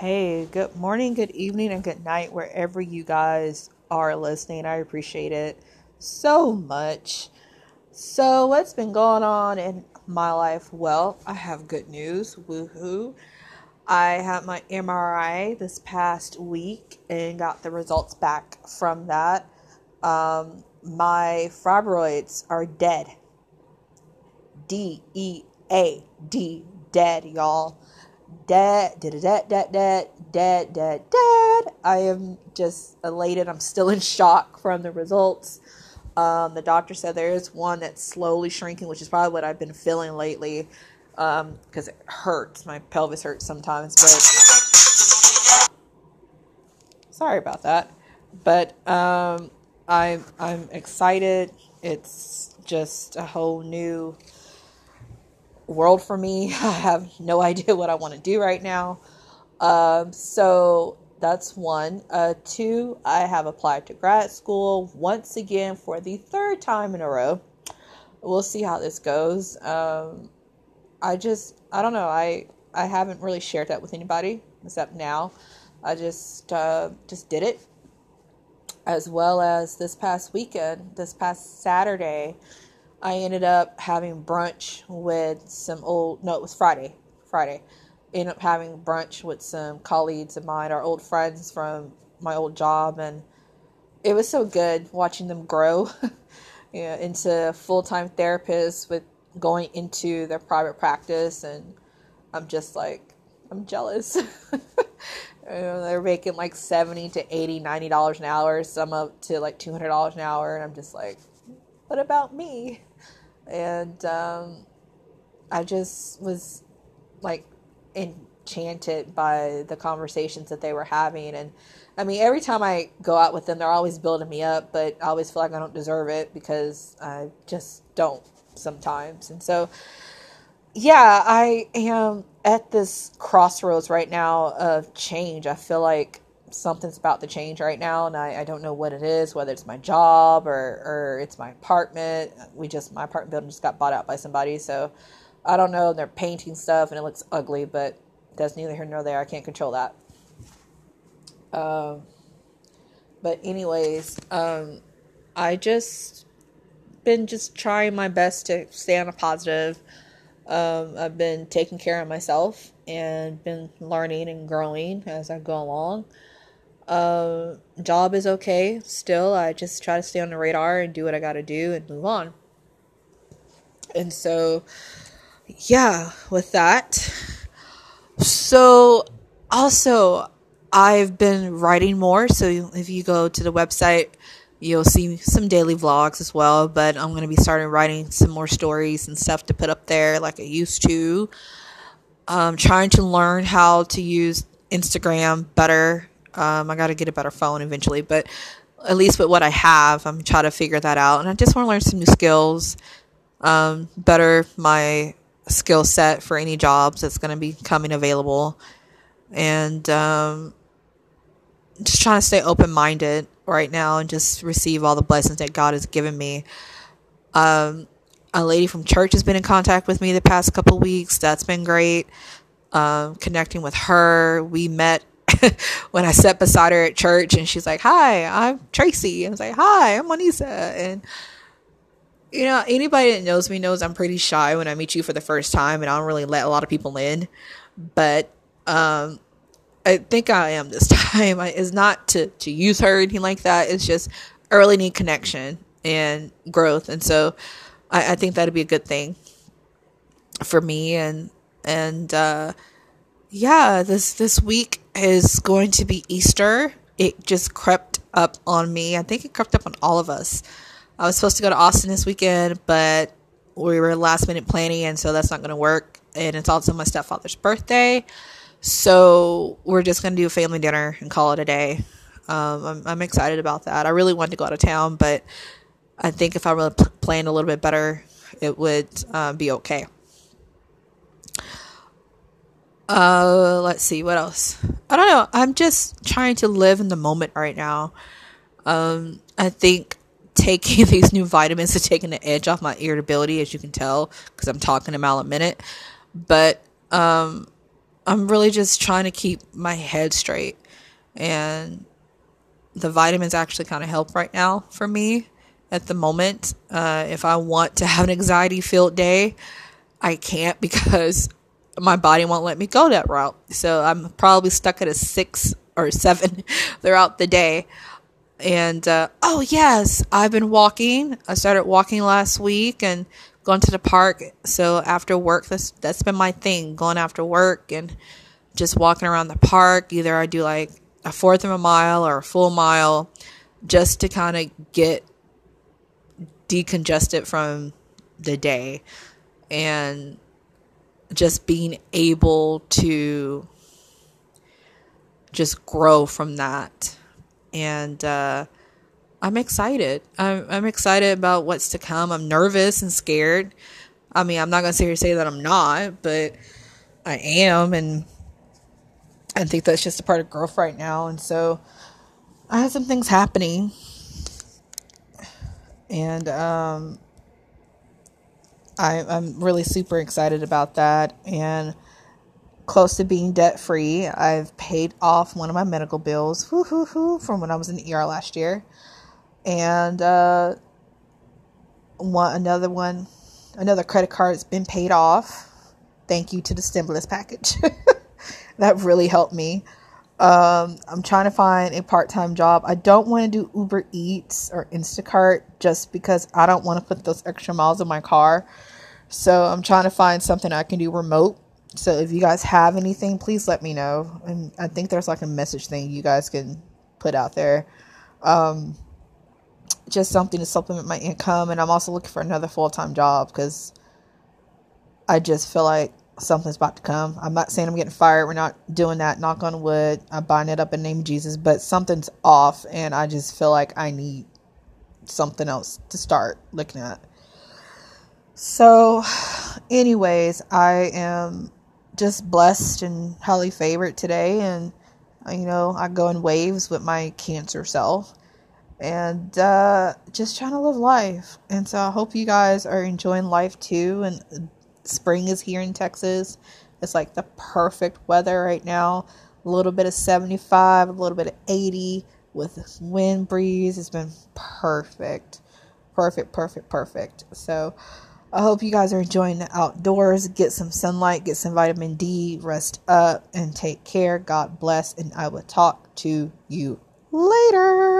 Hey, good morning, good evening, and good night, wherever you guys are listening. I appreciate it so much. So, what's been going on in my life? Well, I have good news. Woohoo. I had my MRI this past week and got the results back from that. Um, my fibroids are dead. D E A D, dead, y'all dead, dead, dead, dead, dead, dead, dead, dead. I am just elated. I'm still in shock from the results. Um, the doctor said there is one that's slowly shrinking, which is probably what I've been feeling lately because um, it hurts. My pelvis hurts sometimes, but sorry about that. But um, I'm I'm excited. It's just a whole new world for me. I have no idea what I want to do right now. Um, so that's one. Uh, two, I have applied to grad school once again for the third time in a row. We'll see how this goes. Um, I just, I don't know. I I haven't really shared that with anybody except now. I just uh, just did it, as well as this past weekend, this past Saturday. I ended up having brunch with some old, no, it was Friday, Friday. Ended up having brunch with some colleagues of mine, our old friends from my old job, and it was so good watching them grow you know, into full time therapists with going into their private practice. And I'm just like, I'm jealous. they're making like 70 to 80, 90 dollars an hour, some up to like $200 an hour. And I'm just like, what about me? and um, I just was like enchanted by the conversations that they were having. And I mean, every time I go out with them, they're always building me up, but I always feel like I don't deserve it because I just don't sometimes. And so, yeah, I am at this crossroads right now of change. I feel like something's about to change right now and I, I don't know what it is whether it's my job or, or it's my apartment. We just my apartment building just got bought out by somebody so i don't know. They're painting stuff and it looks ugly but that's neither here nor there. I can't control that. Um, but anyways um, i just been just trying my best to stay on a positive. Um, i've been taking care of myself and been learning and growing as i go along uh, job is okay still. I just try to stay on the radar and do what I got to do and move on. And so, yeah, with that. So, also, I've been writing more. So, if you go to the website, you'll see some daily vlogs as well. But I'm going to be starting writing some more stories and stuff to put up there like I used to. I'm trying to learn how to use Instagram better um, I got to get a better phone eventually, but at least with what I have, I'm trying to figure that out. And I just want to learn some new skills, um, better my skill set for any jobs that's going to be coming available, and um, just trying to stay open minded right now and just receive all the blessings that God has given me. Um, a lady from church has been in contact with me the past couple weeks. That's been great. Um, connecting with her, we met when I sat beside her at church and she's like, Hi, I'm Tracy. And I was like, Hi, I'm Monisa. And, you know, anybody that knows me knows I'm pretty shy when I meet you for the first time and I don't really let a lot of people in. But, um, I think I am this time. It's not to, to use her or anything like that. It's just I really need connection and growth. And so I, I think that'd be a good thing for me. And, and, uh, yeah, this, this week is going to be Easter. It just crept up on me. I think it crept up on all of us. I was supposed to go to Austin this weekend, but we were last minute planning, and so that's not going to work. And it's also my stepfather's birthday. So we're just going to do a family dinner and call it a day. Um, I'm, I'm, excited about that. I really wanted to go out of town, but I think if I really planned a little bit better, it would uh, be okay. Uh, let's see what else. I don't know. I'm just trying to live in the moment right now. Um, I think taking these new vitamins is taking the edge off my irritability, as you can tell, because I'm talking a mile a minute. But um, I'm really just trying to keep my head straight. And the vitamins actually kind of help right now for me at the moment. Uh, if I want to have an anxiety filled day, I can't because my body won't let me go that route. So I'm probably stuck at a six or seven throughout the day. And uh, oh, yes, I've been walking. I started walking last week and going to the park. So after work, that's that's been my thing, going after work and just walking around the park. Either I do like a fourth of a mile or a full mile just to kind of get decongested from the day and just being able to just grow from that and uh, i'm excited I'm, I'm excited about what's to come i'm nervous and scared i mean i'm not going to sit here and say that i'm not but i am and I think that's just a part of growth right now. And so I have some things happening. And um, I, I'm really super excited about that. And close to being debt free. I've paid off one of my medical bills from when I was in the ER last year. And uh, one another one, another credit card has been paid off. Thank you to the stimulus package. that really helped me. Um, I'm trying to find a part time job. I don't want to do Uber Eats or Instacart just because I don't want to put those extra miles in my car. So I'm trying to find something I can do remote. So if you guys have anything, please let me know. And I think there's like a message thing you guys can put out there. Um, just something to supplement my income. And I'm also looking for another full time job because I just feel like something's about to come. I'm not saying I'm getting fired. We're not doing that. Knock on wood. I'm buying it up in the name of Jesus. But something's off, and I just feel like I need something else to start looking at. So, anyways, I am just blessed and highly favored today, and you know, I go in waves with my cancer self and uh, just trying to live life. And so I hope you guys are enjoying life too and spring is here in Texas. It's like the perfect weather right now. A little bit of 75, a little bit of 80 with wind breeze. It's been perfect. Perfect, perfect, perfect. So I hope you guys are enjoying the outdoors. Get some sunlight, get some vitamin D, rest up, and take care. God bless. And I will talk to you later.